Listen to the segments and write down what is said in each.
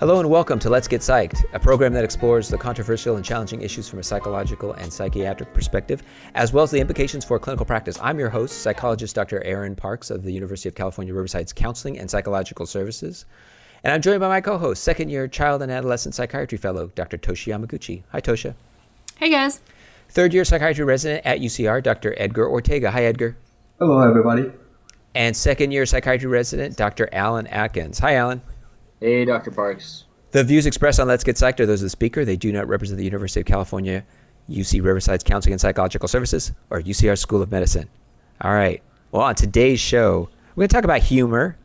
Hello and welcome to Let's Get Psyched, a program that explores the controversial and challenging issues from a psychological and psychiatric perspective, as well as the implications for clinical practice. I'm your host, psychologist Dr. Aaron Parks of the University of California, Riverside's Counseling and Psychological Services. And I'm joined by my co host, second year child and adolescent psychiatry fellow, Dr. Toshi Yamaguchi. Hi, Tosha. Hey, guys. Third year psychiatry resident at UCR, Dr. Edgar Ortega. Hi, Edgar. Hello, everybody. And second year psychiatry resident, Dr. Alan Atkins. Hi, Alan. Hey, Dr. Parks. The views expressed on Let's Get Psyched are those of the speaker. They do not represent the University of California, UC Riverside's Counseling and Psychological Services, or UCR School of Medicine. All right. Well, on today's show, we're going to talk about humor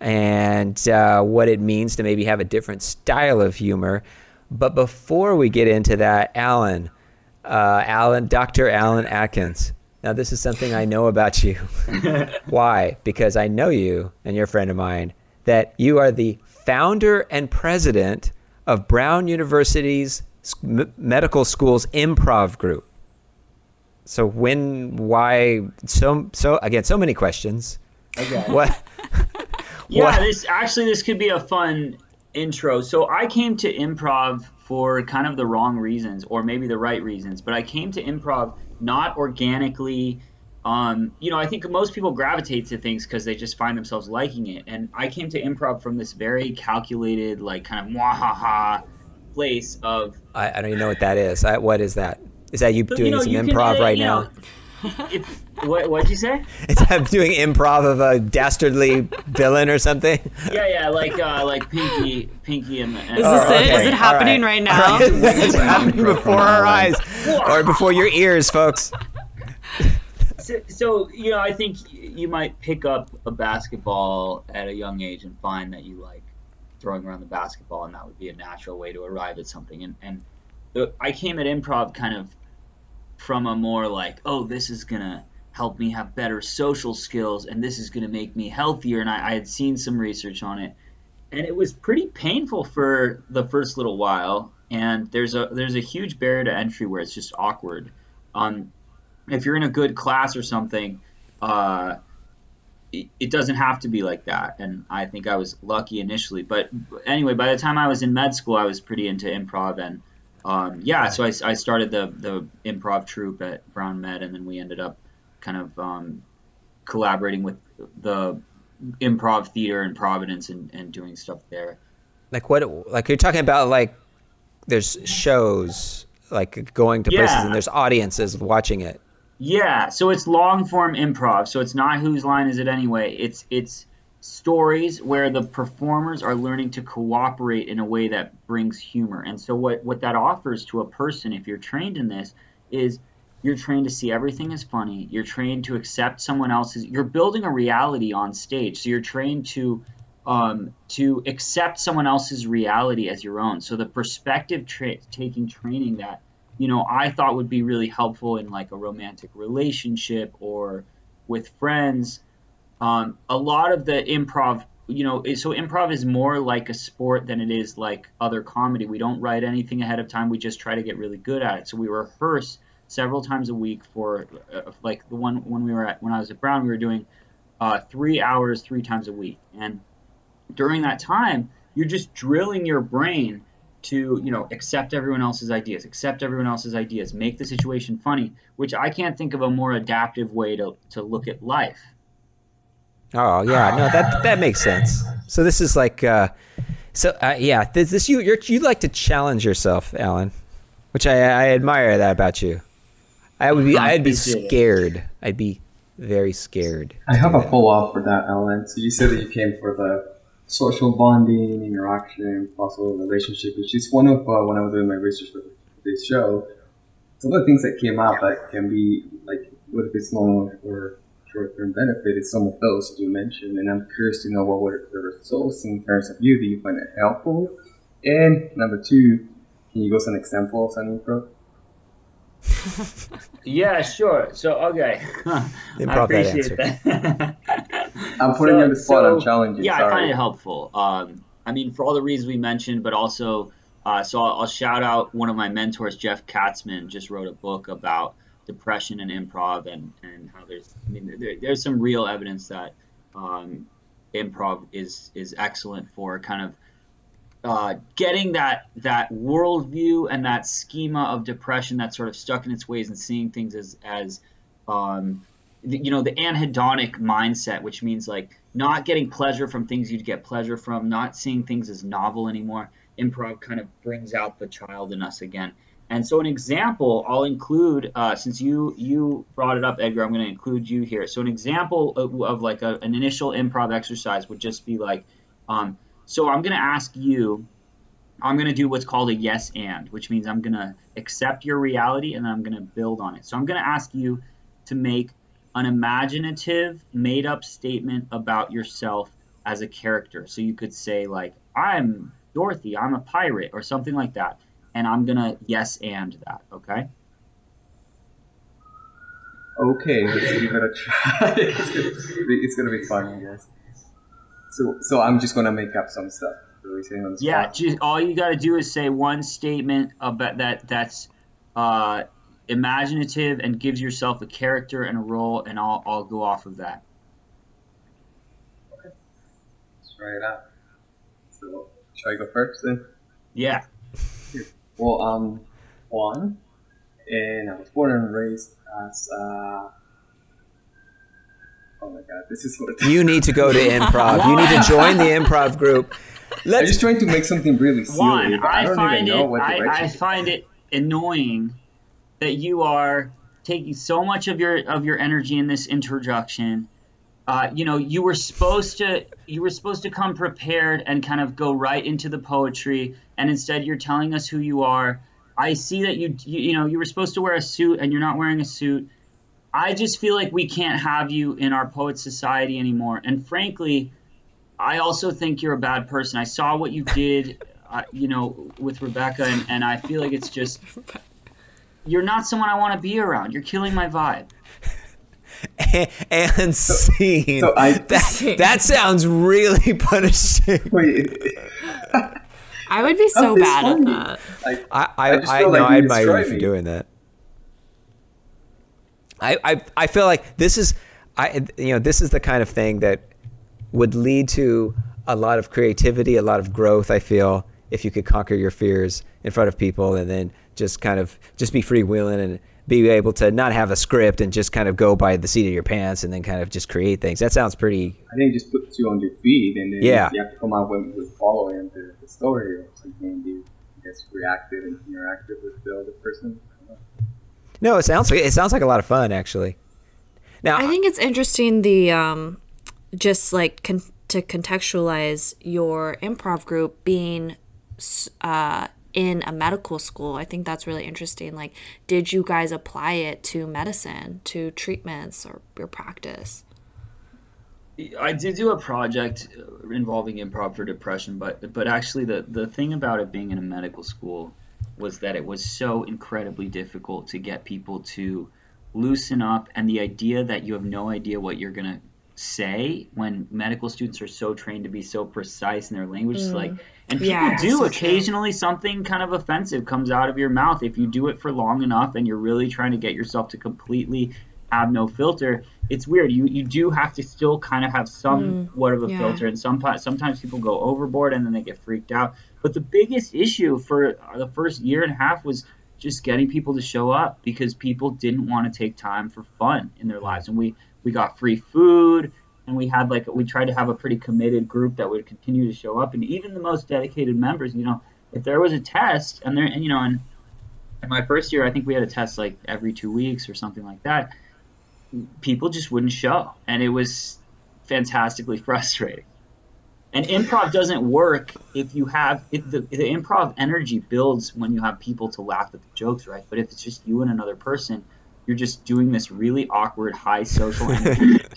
and uh, what it means to maybe have a different style of humor. But before we get into that, Alan, uh, Alan, Dr. Alan Atkins. Now, this is something I know about you. Why? Because I know you and you're a friend of mine, that you are the founder and president of Brown University's medical school's improv group. So when, why, so so again, so many questions. Okay. What? yeah, what? this actually this could be a fun intro. So I came to improv for kind of the wrong reasons, or maybe the right reasons. But I came to improv not organically um, you know, I think most people gravitate to things because they just find themselves liking it. And I came to improv from this very calculated, like kind of mwahaha place of. I, I don't even know what that is. I, what is that? Is that you so, doing you know, some improv can, right now? Know, if, what what'd you say? I'm doing improv of a dastardly villain or something? Yeah, yeah, like uh, like Pinky, Pinky and. and is this it? Is it happening right, right now? Right. it's happening before our eyes or before your ears, folks so, so, you know, I think you might pick up a basketball at a young age and find that you like throwing around the basketball, and that would be a natural way to arrive at something. And and I came at improv kind of from a more like, oh, this is gonna help me have better social skills, and this is gonna make me healthier. And I, I had seen some research on it, and it was pretty painful for the first little while. And there's a there's a huge barrier to entry where it's just awkward. Um, if you're in a good class or something, uh, it, it doesn't have to be like that. And I think I was lucky initially. But anyway, by the time I was in med school, I was pretty into improv and. Um, yeah, so I, I started the the improv troupe at Brown Med, and then we ended up kind of um, collaborating with the improv theater in Providence and, and doing stuff there. Like what? Like you're talking about like there's shows like going to yeah. places and there's audiences watching it. Yeah, so it's long form improv. So it's not whose line is it anyway. It's it's stories where the performers are learning to cooperate in a way that brings humor. And so what what that offers to a person if you're trained in this is you're trained to see everything as funny. You're trained to accept someone else's. You're building a reality on stage. So you're trained to um, to accept someone else's reality as your own. So the perspective tra- taking training that you know, I thought would be really helpful in like a romantic relationship or with friends. Um, a lot of the improv, you know, so improv is more like a sport than it is like other comedy. We don't write anything ahead of time. We just try to get really good at it. So we rehearse several times a week for uh, like the one when we were at when I was at Brown, we were doing uh, three hours three times a week, and during that time, you're just drilling your brain to you know accept everyone else's ideas accept everyone else's ideas make the situation funny which i can't think of a more adaptive way to, to look at life. Oh yeah no that that makes sense. So this is like uh so uh, yeah this, this you you you like to challenge yourself alan which i i admire that about you. I would be i'd be scared. I'd be very scared i have a pull off for that alan. So you said that you came for the social bonding, interaction, possible relationship which is One of uh, when I was doing my research for this show, some of the things that came out that can be like what if it's long or short term benefit is some of those that you mentioned, and I'm curious to know what were the results in terms of you. Do you find it helpful? And number two, can you give us an example of something pro? yeah, sure. So okay, I appreciate that. that. I'm putting so, you on the spot. So, I'm challenging. Yeah, Sorry. I find it helpful. Um, I mean, for all the reasons we mentioned, but also, uh, so I'll, I'll, shout out one of my mentors, Jeff Katzman, just wrote a book about depression and improv, and and how there's, I mean, there, there's some real evidence that um, improv is is excellent for kind of uh, getting that that worldview and that schema of depression that's sort of stuck in its ways and seeing things as as um, you know the anhedonic mindset, which means like not getting pleasure from things you'd get pleasure from, not seeing things as novel anymore. Improv kind of brings out the child in us again. And so an example I'll include, uh, since you you brought it up, Edgar, I'm going to include you here. So an example of, of like a, an initial improv exercise would just be like, um, so I'm going to ask you, I'm going to do what's called a yes and, which means I'm going to accept your reality and then I'm going to build on it. So I'm going to ask you to make an imaginative, made up statement about yourself as a character. So you could say, like, I'm Dorothy, I'm a pirate, or something like that. And I'm going to yes and that, okay? Okay, let's give it a try. it's going to be fun, I guess. So, so I'm just gonna make up some stuff. Yeah, just, all you got to do is say one statement about that that's uh, imaginative and gives yourself a character and a role, and I'll I'll go off of that. Okay, let's try it out. So, should I go first then? Yeah. Well, um, Juan, and I was born and raised as. Uh, Oh my god, this is what. You need to go to improv. you need to join the improv group. Let's... I'm just trying to make something really silly. One, I, I find it. I, I find it annoying that you are taking so much of your of your energy in this introduction. Uh, you know, you were supposed to you were supposed to come prepared and kind of go right into the poetry, and instead you're telling us who you are. I see that you you, you know you were supposed to wear a suit and you're not wearing a suit I just feel like we can't have you in our poet society anymore. And frankly, I also think you're a bad person. I saw what you did, uh, you know, with Rebecca, and, and I feel like it's just you're not someone I want to be around. You're killing my vibe. and scene. So I, that, that sounds really punishing. Wait. I would be so bad funny. at that. I I, I, I, I know I admire you for doing that. I, I, I feel like this is I you know this is the kind of thing that would lead to a lot of creativity, a lot of growth. I feel if you could conquer your fears in front of people and then just kind of just be freewheeling and be able to not have a script and just kind of go by the seat of your pants and then kind of just create things. That sounds pretty. I think it just puts you on your feet and then yeah. you have to come out with, with following the, the story or something. You just reacted and interacted with the other person. No, it sounds it sounds like a lot of fun actually. Now I think it's interesting the um, just like con- to contextualize your improv group being uh, in a medical school. I think that's really interesting. Like, did you guys apply it to medicine, to treatments, or your practice? I did do a project uh, involving improv for depression, but but actually the the thing about it being in a medical school was that it was so incredibly difficult to get people to loosen up and the idea that you have no idea what you're going to say when medical students are so trained to be so precise in their language mm. like and people yeah, do occasionally true. something kind of offensive comes out of your mouth if you do it for long enough and you're really trying to get yourself to completely have no filter it's weird you you do have to still kind of have somewhat mm. of a yeah. filter and some sometimes people go overboard and then they get freaked out but the biggest issue for the first year and a half was just getting people to show up because people didn't want to take time for fun in their lives. And we, we got free food and we had like, we tried to have a pretty committed group that would continue to show up. And even the most dedicated members, you know, if there was a test and there, and, you know, and in my first year, I think we had a test like every two weeks or something like that. People just wouldn't show. And it was fantastically frustrating. And improv doesn't work if you have if the, the improv energy builds when you have people to laugh at the jokes, right? But if it's just you and another person, you're just doing this really awkward high social energy.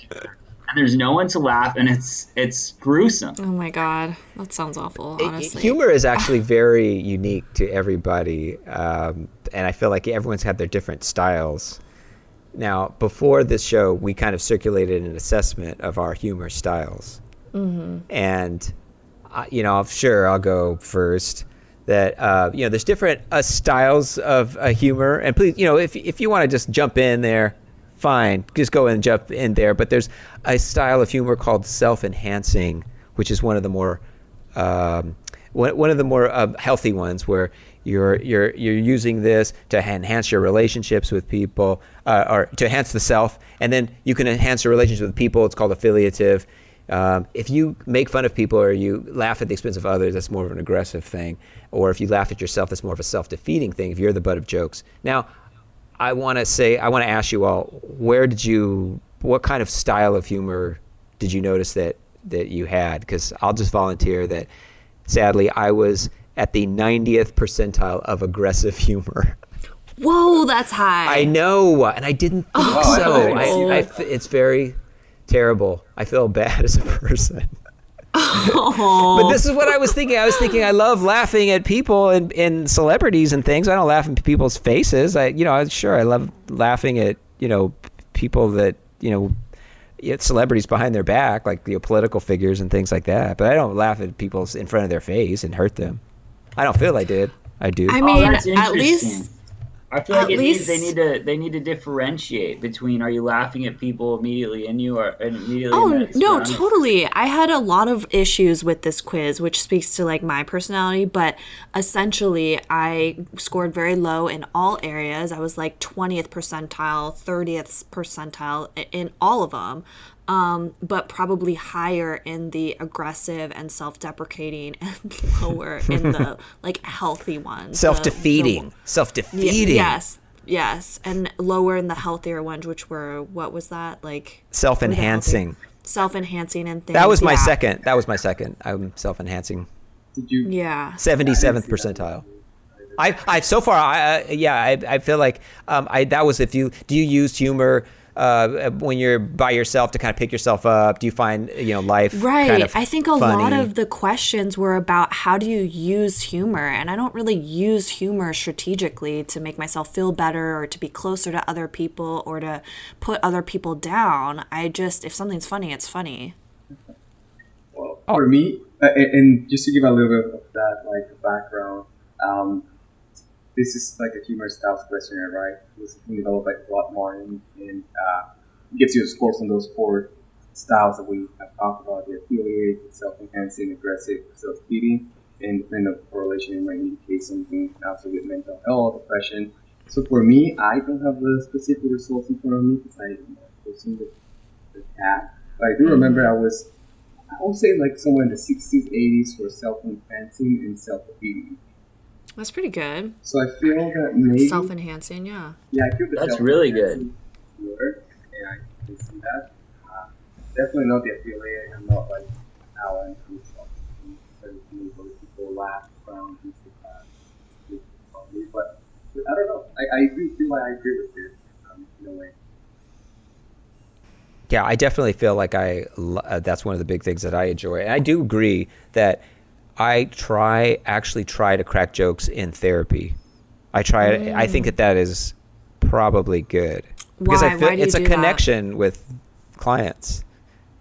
And there's no one to laugh and it's it's gruesome. Oh my god. That sounds awful honestly. humor is actually very unique to everybody um, and i feel like everyone's had their different styles. Now before this show we kind of circulated an assessment of our humor styles. Mm-hmm. And, uh, you know, sure, I'll go first. That, uh, you know, there's different uh, styles of uh, humor. And please, you know, if, if you want to just jump in there, fine, just go and jump in there. But there's a style of humor called self enhancing, which is one of the more um, one, one of the more uh, healthy ones where you're you're you're using this to enhance your relationships with people uh, or to enhance the self and then you can enhance your relationship with people it's called affiliative um, if you make fun of people or you laugh at the expense of others that's more of an aggressive thing or if you laugh at yourself that's more of a self-defeating thing if you're the butt of jokes now i want to say i want to ask you all where did you what kind of style of humor did you notice that that you had because i'll just volunteer that sadly i was at the 90th percentile of aggressive humor. Whoa, that's high. I know, and I didn't think Oh, so. I I. It's very terrible. I feel bad as a person. But this is what I was thinking. I was thinking I love laughing at people and, and celebrities and things. I don't laugh in people's faces. I, you know, I- sure I love laughing at you know people that you know yeah, celebrities behind their back, like you know, political figures and things like that. But I don't laugh at people in front of their face and hurt them. I don't feel I did. I do. I Oh, mean, that's at least interesting. I feel like at means they need to they need to differentiate between are you laughing at people immediately in you or immediately Oh no, totally. I had a lot of issues with this quiz, which speaks to like my personality, but essentially I scored very low in all areas. I was like 20th percentile, 30th percentile in all of them. Um, but probably higher in the aggressive and self-deprecating and lower in the like healthy ones. Self-defeating. the- Self-defeating. Yes. Yes, and lower in the healthier ones, which were what was that like? Self-enhancing. self-enhancing and things. That was my yeah. second. That was my second. I'm self-enhancing. Did you? Yeah. 77th percentile. I, I so far, I, uh, yeah, I, I feel like um, I that was if you do you use humor uh, when you're by yourself to kind of pick yourself up? Do you find you know life Right. Kind of I think a lot of the questions were about how do you use humor, and I don't really use humor strategically to make myself feel better or to be closer to other people or to put other people down. I just if something's funny, it's funny. Well, for me, uh, and, and just to give a little bit of that, like background, um, this is like a humor styles questionnaire, right? Has been developed by Rod Martin, and uh, it gives you the scores on those four styles that we have talked about: the affiliate, the self-enhancing, aggressive, self-defeating, and depending on correlation, it might indicate something also with mental health, depression. So for me, I don't have the specific results in front of me because I am posting the, the tab. But I do remember I was I would say like somewhere in the 60s, 80s for self-enhancing and self-defeating. That's pretty good. So I feel that maybe, Self-enhancing, yeah. yeah, I feel the That's really good. self-enhancing word, and I can see that. Uh, definitely not the affiliate. I'm not like Alan who's self-defeating, where people laugh around things like that. But I don't know. I, I do feel like I agree with you um, in a way. Yeah, I definitely feel like I. l- Uh, that's one of the big things that I enjoy, and I do agree that I try actually try to crack jokes in therapy. I try. I think that that is probably good because Why? I feel it's a do that? connection with clients.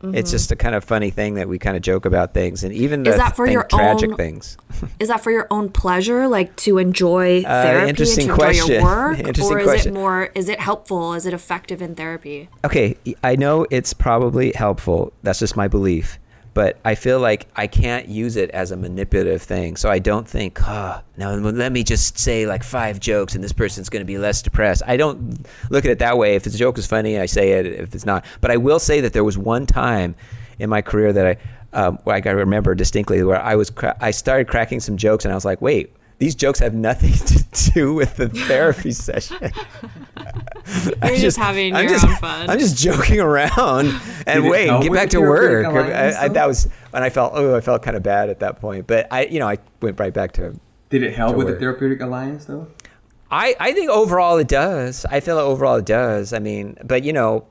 Mm-hmm. It's just a kind of funny thing that we kind of joke about things, and even the Is that for thing- your tragic own- things. Is that for your own pleasure, like to enjoy Uh, therapy interesting and to enjoy your work, Interesting or is question. it more? Is it helpful? Is it effective in therapy? okay, I know it's probably helpful. That's just my belief. But I feel like I can't use it as a manipulative thing. So I don't think, ah, now let me just say like five jokes and this person's going to be less depressed. I don't look at it that way. If the joke is funny, I say it. If it's not. But I will say that there was one time in my career that I, um, I remember distinctly where I was, cra- I started cracking some jokes and I was like, wait, these jokes have nothing to do with the therapy session. I'm You're just having I'm your just, own fun. I'm just joking around and wait, get back to work. I, I, that was when I felt oh I felt kind of bad at that point, but I you know I went right back to. Did it help with the therapeutic alliance though? I I think overall it does. I feel like overall it does. I mean, but you know,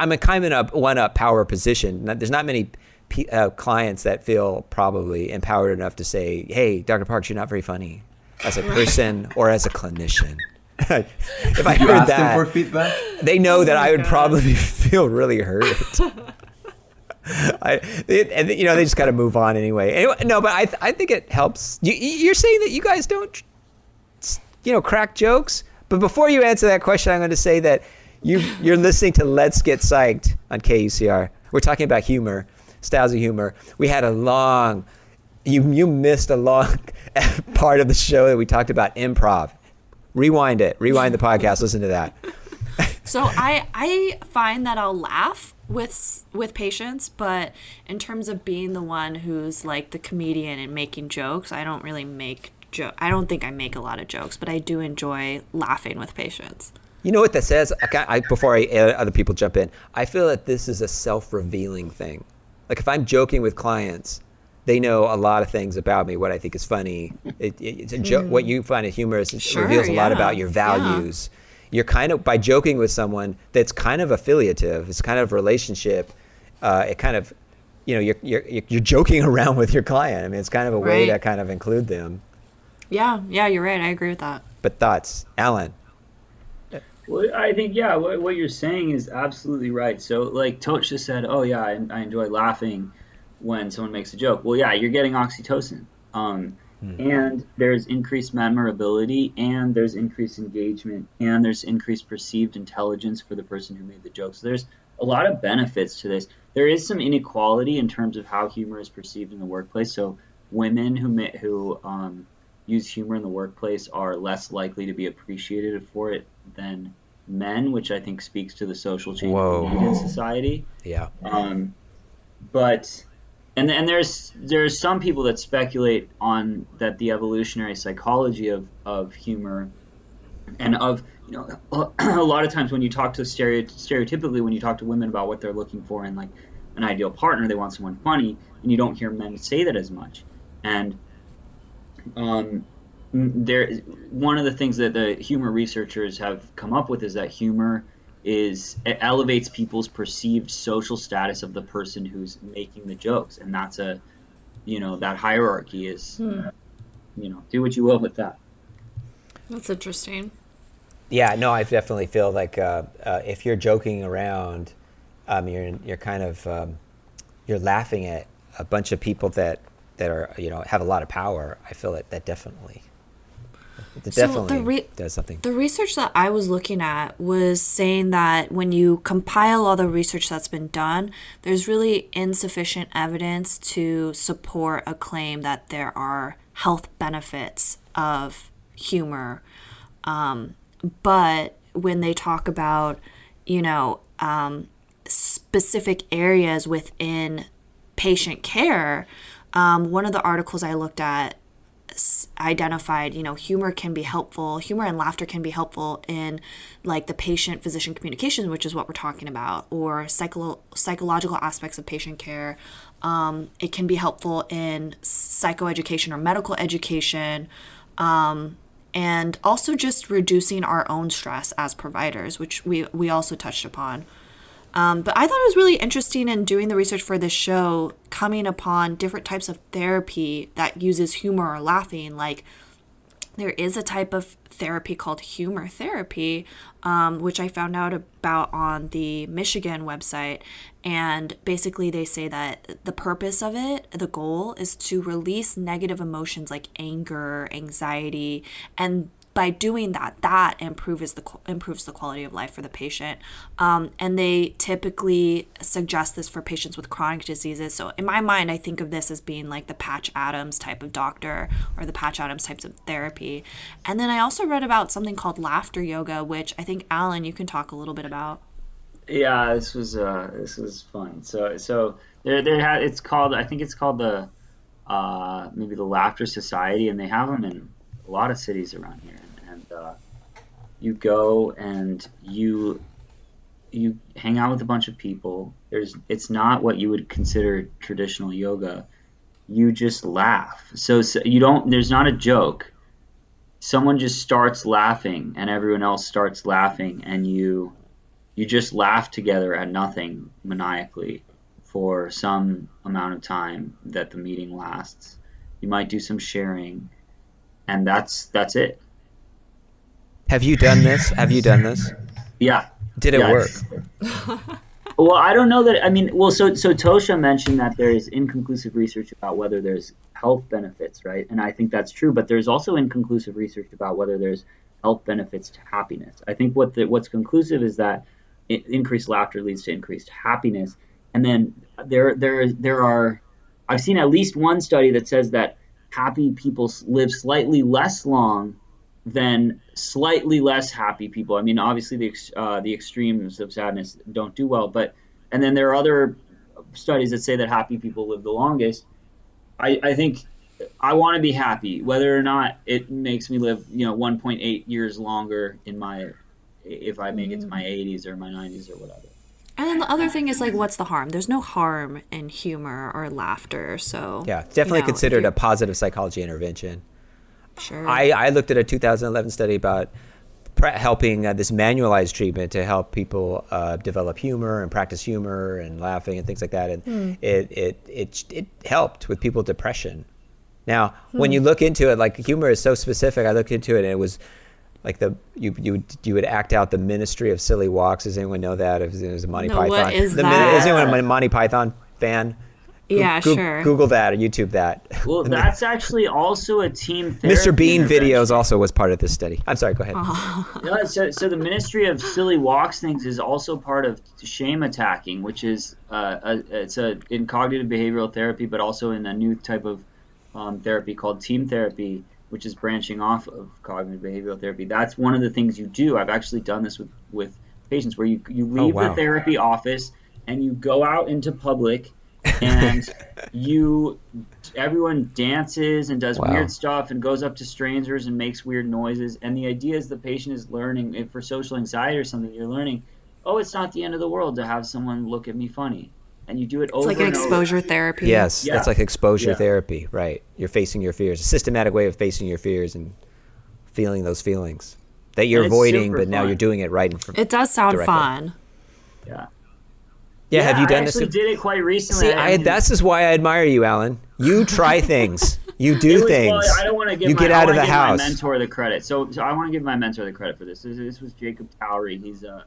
I'm a kind of in a one up power position. There's not many. P, uh, clients that feel probably empowered enough to say, "Hey, Dr. Parks, you're not very funny as a person or as a clinician." if I You heard that, them for feedback. they know that Oh my I would God. probably feel really hurt. I, it, and you know, they just got to move on anyway. anyway. No, but I, th- I think it helps. You, you're saying that you guys don't, you know, crack jokes. But before you answer that question, I'm going to say that you you're listening to Let's Get Psyched on KUCR. We're talking about humor, styles of humor. We had a long you you missed a long part of the show that we talked about improv. Rewind it. Rewind the podcast. Listen to that. So I I find that I'll laugh with with patients, but in terms of being the one who's like the comedian and making jokes, I don't really make joke. I don't think I make a lot of jokes, but I do enjoy laughing with patients. You know what that says? I, I, before I, uh, other people jump in, I feel that this is a self-revealing thing. Like if I'm joking with clients, they know a lot of things about me. What I think is funny, it, it, it's a joke. Mm. What you find is humorous it sure, reveals a yeah. lot about your values. Yeah. You're kind of by joking with someone that's kind of affiliative. It's kind of relationship. Uh, it kind of, you know, you're, you're you're joking around with your client. I mean, it's kind of a way to kind of include them. Yeah, yeah, you're right. I agree with that. But thoughts, Alan? Well, I think yeah, what, what you're saying is absolutely right. So, like Tosha just said, "Oh yeah, I, I enjoy laughing when someone makes a joke." Well, yeah, you're getting oxytocin, um, hmm. and there's increased memorability, and there's increased engagement, and there's increased perceived intelligence for the person who made the joke. So there's a lot of benefits to this. There is some inequality in terms of how humor is perceived in the workplace. So women who who um, use humor in the workplace are less likely to be appreciated for it than men, which I think speaks to the social change in society. Yeah. Um, but and and there's there's some people that speculate on that the evolutionary psychology of of humor and of you know a lot of times when you talk to stereotypically when you talk to women about what they're looking for in like an ideal partner they want someone funny and you don't hear men say that as much and um, there one of the things that the humor researchers have come up with is that humor is it elevates people's perceived social status of the person who's making the jokes. And that's a you know that hierarchy is hmm. you know do what you will with that. That's interesting. Yeah no i definitely feel like uh, uh, if you're joking around um, you're you're kind of um, you're laughing at a bunch of people that that are you know have a lot of power i feel that that definitely it so definitely re- does something. The research that I was looking at was saying that when you compile all the research that's been done, there's really insufficient evidence to support a claim that there are health benefits of humor. Um, but when they talk about, you know, um, specific areas within patient care, um, one of the articles I looked at identified you know humor can be helpful humor and laughter can be helpful in like the patient physician communication which is what we're talking about or psycho- psychological aspects of patient care. Um, it can be helpful in psychoeducation or medical education um, and also just reducing our own stress as providers which we, we also touched upon um, but I thought it was really interesting in doing the research for this show, coming upon different types of therapy that uses humor or laughing. Like, there is a type of therapy called humor therapy, um, which I found out about on the Michigan website. And basically, they say that the purpose of it, the goal, is to release negative emotions like anger, anxiety, and by doing that, that improves the improves the quality of life for the patient. Um, and they typically suggest this for patients with chronic diseases. So in my mind, I think of this as being like the Patch Adams type of doctor or the Patch Adams types of therapy. And then I also read about something called laughter yoga, which I think Alan, you can talk a little bit about. Yeah, this was uh, this was fun. So so there there ha- it's called I think it's called the uh, maybe the Laughter Society, and they have them in a lot of cities around here you go and you you hang out with a bunch of people. There's it's not what you would consider traditional yoga. You just laugh. So, so you don't. There's not a joke. Someone just starts laughing, and everyone else starts laughing, and you you just laugh together at nothing maniacally for some amount of time that the meeting lasts. You might do some sharing, and that's that's it. Have you done this? Have you done this? Yeah. Did it work? well, I don't know that. I mean, well, so so Tosha mentioned that there is inconclusive research about whether there's health benefits, right? And I think that's true. But there's also inconclusive research about whether there's health benefits to happiness. I think what the, what's conclusive is that increased laughter leads to increased happiness, and then there there there are I've seen at least one study that says that happy people live slightly less long than slightly less happy people. I mean, obviously the uh, the extremes of sadness don't do well, but and then there are other studies that say that happy people live the longest. I, I think I want to be happy, whether or not it makes me live, you know, 1.8 years longer in my if I make it to my 80s or my 90s or whatever. And then the other thing is like, what's the harm? There's no harm in humor or laughter. So yeah, definitely you know, considered a positive psychology intervention. Sure. I, I looked at a 2011 study about pre- helping uh, this manualized treatment to help people uh, develop humor and practice humor and laughing and things like that, and Hmm. it, it it it helped with people depression. Now, when Hmm. you look into it, like humor is so specific. I looked into it, and it was like the you you would- you would act out the Ministry of Silly Walks. Does anyone know that? If it was a Monty No, Python, what is the, that? Is anyone a Monty Python fan? Yeah, Goo- sure. Google that or YouTube that. Well, that's actually also a team. Mr. Bean videos also was part of this study. I'm sorry. Go ahead. No, so, so the Ministry of Silly Walks things is also part of shame attacking, which is uh, a, it's a in cognitive behavioral therapy, but also in a new type of um, therapy called TEAM therapy, which is branching off of cognitive behavioral therapy. That's one of the things you do. I've actually done this with with patients where you you leave wow. the therapy office and you go out into public and you everyone dances and does Wow. weird stuff and goes up to strangers and makes weird noises and the idea is the patient is learning if for social anxiety or something you're learning oh it's not the end of the world to have someone look at me funny and you do it it's over like an and over. exposure therapy. Yes, Yeah. that's like exposure Yeah. therapy, right? You're facing your fears, a systematic way of facing your fears and feeling those feelings that you're avoiding, super but now you're doing it right in front. It does sound Directly. fun. yeah Yeah, have you I done this? actually did it quite recently See, I, mean, that's just why I admire you, Alan. You try things. You do was- things. well, I don't want to give you my, get out of the house. my mentor the credit. So, so I want to give my mentor the credit for this. This, this was Jacob Towery. He's a,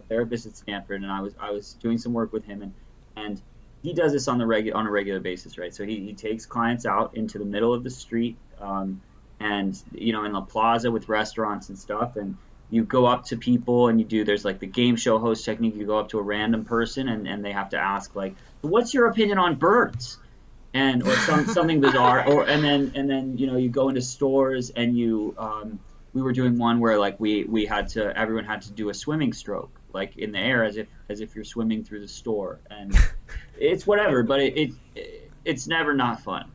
a therapist at Stanford, and I was I was doing some work with him, and and he does this on the regu- on a regular basis, right? So he, he takes clients out into the middle of the street, um, and you know in the plaza with restaurants and stuff, and you go up to people and you do there's like the game show host technique. You go up to a random person and, and they have to ask like, "What's your opinion on birds?" and or some something bizarre or and then and then you know you go into stores and you um, we were doing one where like we we had to everyone had to do a swimming stroke like in the air as if as if you're swimming through the store and it's whatever but it, it it's never not fun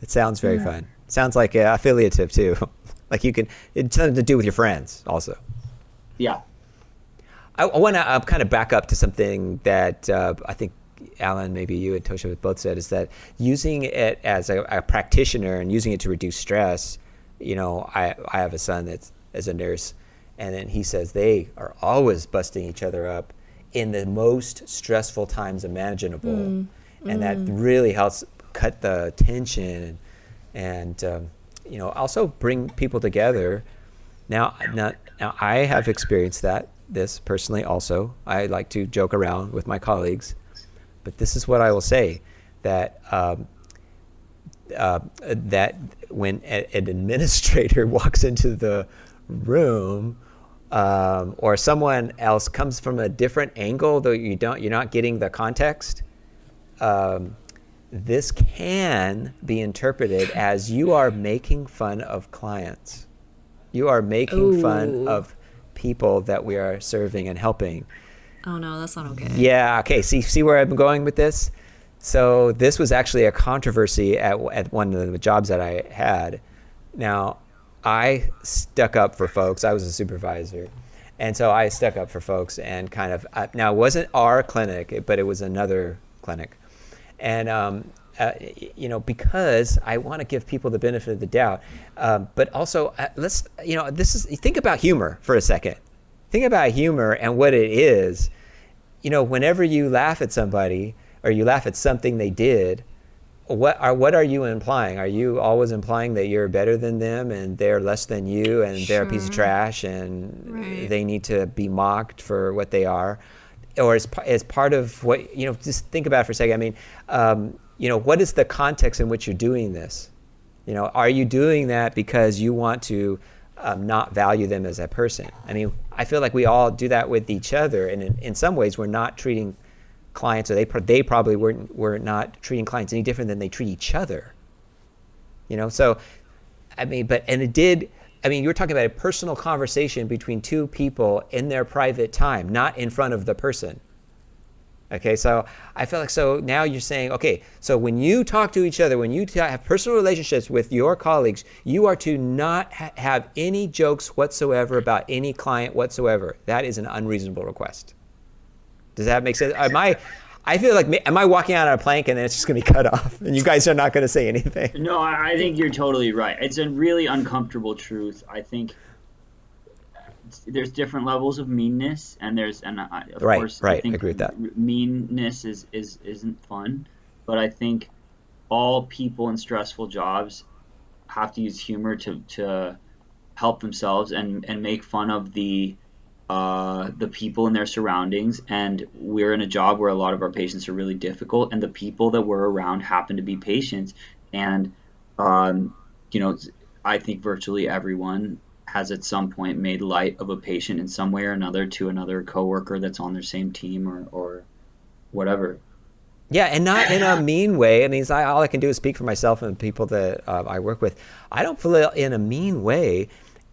It sounds very fun. Sounds like uh, affiliative too. like you can. It's something to do with your friends also. yeah I, I want to uh, kind of back up to something that uh, I think Alan, maybe you and Tosha have both said, is that using it as a, a practitioner and using it to reduce stress. You know, I I have a son that's as a nurse, and then he says they are always busting each other up in the most stressful times imaginable, and that really helps cut the tension and um, you know also bring people together. Now, now, now I have experienced that this personally also. I like to joke around with my colleagues, but this is what I will say that um, uh, that when a, an administrator walks into the room um, or someone else comes from a different angle, though you don't, you're not getting the context. Um, this can be interpreted as you are making fun of clients. You are making fun of people that we are serving and helping. Oh no, that's not okay. Yeah. Okay. See, see where I'm going with this. So this was actually a controversy at at one of the jobs that I had. Now, I stuck up for folks. I was a supervisor, and so I stuck up for folks and kind of. Uh, now, it wasn't our clinic, but it was another clinic, and um, uh, you know because I want to give people the benefit of the doubt, um, but also uh, let's you know this is think about humor for a second. Think about humor and what it is you know, whenever you laugh at somebody or you laugh at something they did, what are what are you implying? Are you always implying that you're better than them and they're less than you and they're a piece of trash and Right. they need to be mocked for what they are? Or as, as part of what, you know, just think about it for a second. I mean, um, you know, what is the context in which you're doing this? You know, are you doing that because you want to um, not value them as a person? I mean, I feel like we all do that with each other, and in, in some ways, we're not treating clients, or they they probably weren't were not treating clients any different than they treat each other. You know, so I mean, but and it did. I mean, you were talking about a personal conversation between two people in their private time, not in front of the person. Okay, so I feel like so now you're saying, okay, so when you talk to each other, when you have personal relationships with your colleagues, you are to not ha- have any jokes whatsoever about any client whatsoever. That is an unreasonable request. Does that make sense? Uh, Am I? I feel like am I walking out on a plank and then it's just going to be cut off, and you guys are not going to say anything? No, I think you're totally right. It's a really uncomfortable truth. I think there's different levels of meanness, and there's and I, of right, course, right. I think agree with that. Meanness is is isn't fun, but I think all people in stressful jobs have to use humor to to help themselves and and make fun of the uh, the people in their surroundings. And we're in a job where a lot of our patients are really difficult, and the people that we're around happen to be patients. And um, you know, I think virtually everyone has at some point made light of a patient in some way or another to another coworker that's on their same team or, or whatever. Yeah, and not in a mean way. I mean, I, all I can do is speak for myself and the people that uh, I work with. I don't feel in a mean way,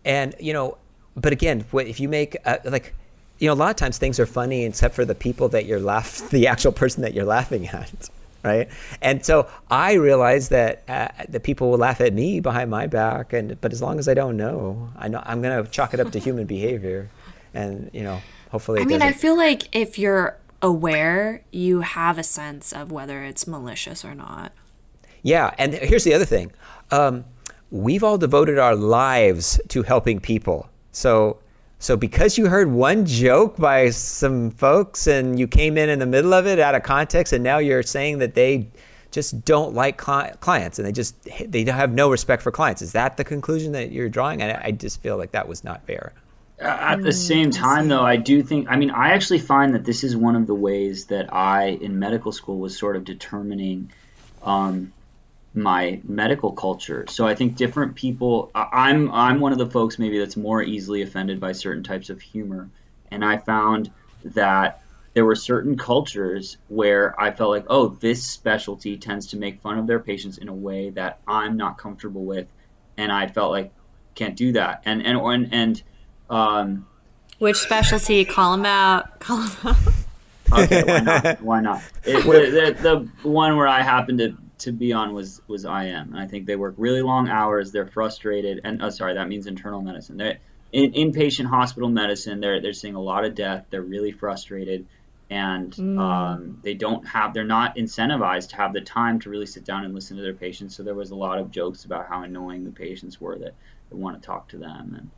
and you know, but again, if you make uh, like, you know, a lot of times things are funny except for the people that you're laugh, the actual person that you're laughing at right? And so I realized that uh, the people will laugh at me behind my back, and but as long as I don't know, I know I'm going to chalk it up to human behavior, and you know, hopefully. I mean, doesn't. I feel like if you're aware, you have a sense of whether it's malicious or not. Yeah, and here's the other thing: um, we've all devoted our lives to helping people, so so because you heard one joke by some folks and you came in in the middle of it out of context, and now you're saying that they just don't like clients and they just they have no respect for clients. Is that the conclusion that you're drawing? I, I just feel like that was not fair. At the same time, though, I do think, I mean, I actually find that this is one of the ways that I, in medical school, was sort of determining um, my medical culture. So I think different people. I'm I'm one of the folks maybe that's more easily offended by certain types of humor, and I found that there were certain cultures where I felt like, oh, this specialty tends to make fun of their patients in a way that I'm not comfortable with, and I felt like can't do that. And and and and um, which specialty? Call them out. Call them out. okay, why not? Why not? It, the, the, the one where I happened to to be on was was IM, and I think they work really long hours. They're frustrated, and oh, sorry, that means internal medicine. They in inpatient hospital medicine. They're they're seeing a lot of death. They're really frustrated, and mm. um, they don't have. They're not incentivized to have the time to really sit down and listen to their patients. So there was a lot of jokes about how annoying the patients were that, that want to talk to them and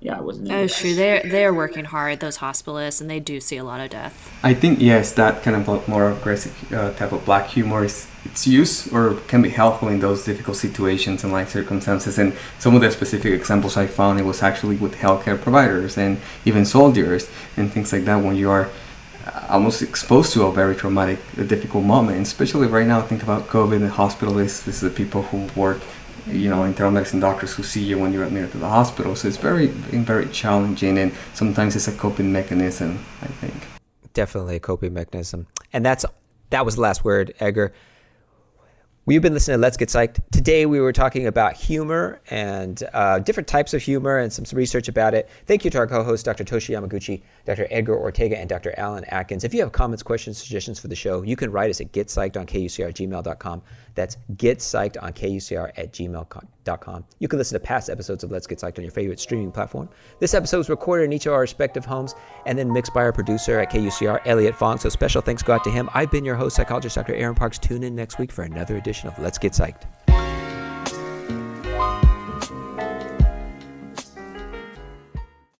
yeah, it wasn't. That is true. They're they're working hard, those hospitalists, and they do see a lot of death. I think yes, that kind of more aggressive uh, type of black humor is its use or can be helpful in those difficult situations and like circumstances. And some of the specific examples I found it was actually with healthcare providers and even soldiers and things like that when you are uh, almost exposed to a very traumatic, difficult moment. Especially right now, think about COVID and hospitalists. This is the people who work you know internal medicine doctors who see you when you're admitted to the hospital. So it's very very challenging, and sometimes it's a coping mechanism. I think definitely a coping mechanism, and that's that was the last word, Edgar. We've been listening to Let's Get Psyched. Today we were talking about humor and uh, different types of humor and some, some research about it. Thank you to our co-host, Dr. Toshi Yamaguchi, Dr. Edgar Ortega, and Dr. Alan Atkins. If you have comments, questions, suggestions for the show, you can write us at getpsyched on kucr@gmail.com. That's getpsyched on kucr at gmail.com. You can listen to past episodes of Let's Get Psyched on your favorite streaming platform. This episode was recorded in each of our respective homes and then mixed by our producer at KUCR, Elliot Fong. So special thanks go out to him. I've been your host, psychologist Dr. Aaron Parks. Tune in next week for another edition of Let's Get Psyched.